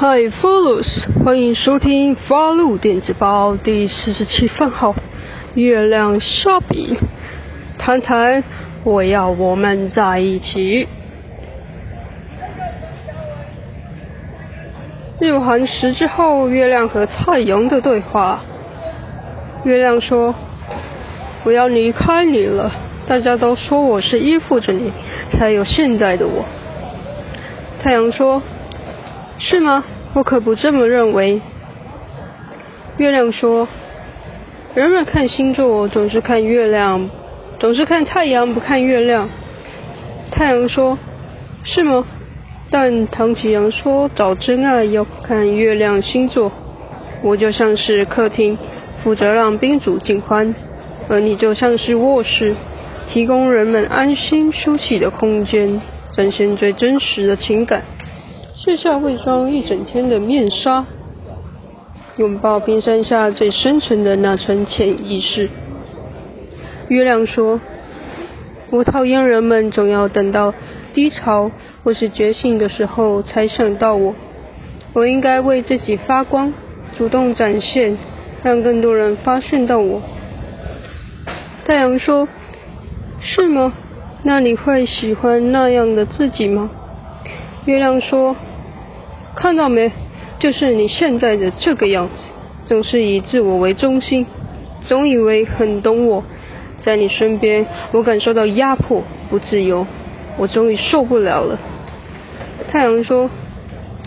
Hi, follows，欢迎收听发路电子报第四十七番号。月亮下笔，谈谈我要我们在一起。日环食之后，月亮和太阳的对话。月亮说：“我要离开你了，大家都说我是依附着你，才有现在的我。”太阳说：“是吗？我可不这么认为。”月亮说：“人们看星座总是看月亮，总是看太阳不看月亮。”太阳说：“是吗？”但唐启阳说找真爱要看月亮星座，我就像是客厅，负责让宾主尽欢，而你就像是卧室，提供人们安心休息的空间，展现最真实的情感，卸下伪装一整天的面纱，拥抱冰山下最深沉的那层潜意识。月亮说：“我讨厌人们总要等到。”低潮或是觉醒的时候，才想到我。我应该为自己发光，主动展现，让更多人发现到我。太阳说：“是吗？那你会喜欢那样的自己吗？”月亮说：“看到没，就是你现在的这个样子，总是以自我为中心，总以为很懂我。在你身边，我感受到压迫，不自由。”我终于受不了了。太阳说：“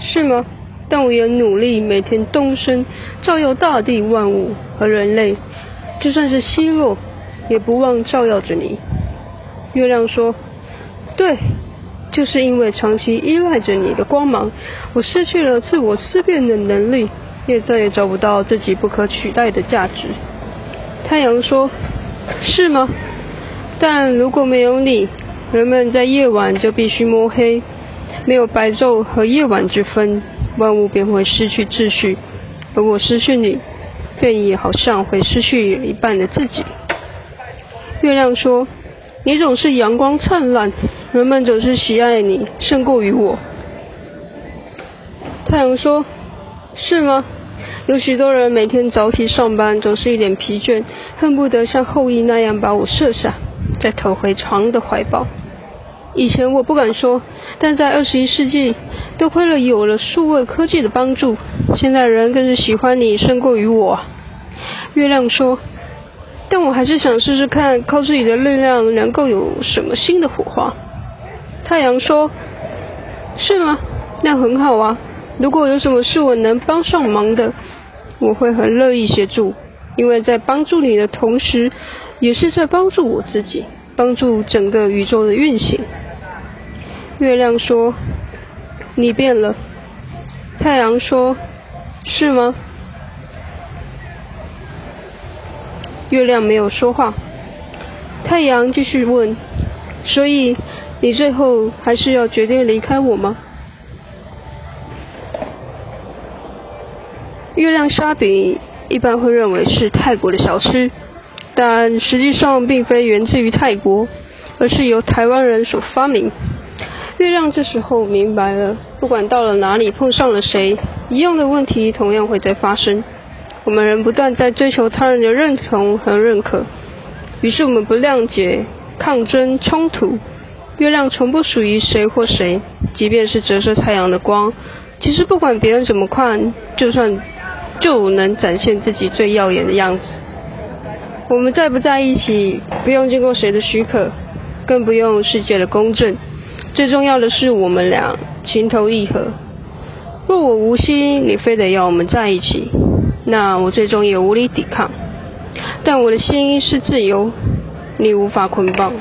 是吗？但我也努力每天东升，照耀大地万物和人类。就算是西落，也不忘照耀着你。”月亮说：“对，就是因为长期依赖着你的光芒，我失去了自我思辨的能力，也再也找不到自己不可取代的价值。”太阳说：“是吗？但如果没有你……”人们在夜晚就必须摸黑，没有白昼和夜晚之分，万物便会失去秩序。而我失去你，便也好像会失去一半的自己。月亮说：“你总是阳光灿烂，人们总是喜爱你胜过于我。”太阳说：“是吗？有许多人每天早起上班，总是一脸疲倦，恨不得像后羿那样把我射下，再投回床的怀抱。”以前我不敢说，但在二十一世纪，多亏了有了数位科技的帮助，现在人更是喜欢你胜过于我。月亮说：“但我还是想试试看，靠自己的力量能够有什么新的火花。”太阳说：“是吗？那很好啊。如果有什么是我能帮上忙的，我会很乐意协助，因为在帮助你的同时，也是在帮助我自己。”帮助整个宇宙的运行。月亮说：“你变了。”太阳说：“是吗？”月亮没有说话。太阳继续问：“所以你最后还是要决定离开我吗？”月亮沙饼一般会认为是泰国的小吃。但实际上并非源自于泰国，而是由台湾人所发明。月亮这时候明白了，不管到了哪里碰上了谁，一样的问题同样会在发生。我们人不断在追求他人的认同和认可，于是我们不谅解、抗争、冲突。月亮从不属于谁或谁，即便是折射太阳的光，其实不管别人怎么看，就算就能展现自己最耀眼的样子。我们在不在一起，不用经过谁的许可，更不用世界的公正。最重要的是，我们俩情投意合。若我无心，你非得要我们在一起，那我最终也无力抵抗。但我的心是自由，你无法捆绑。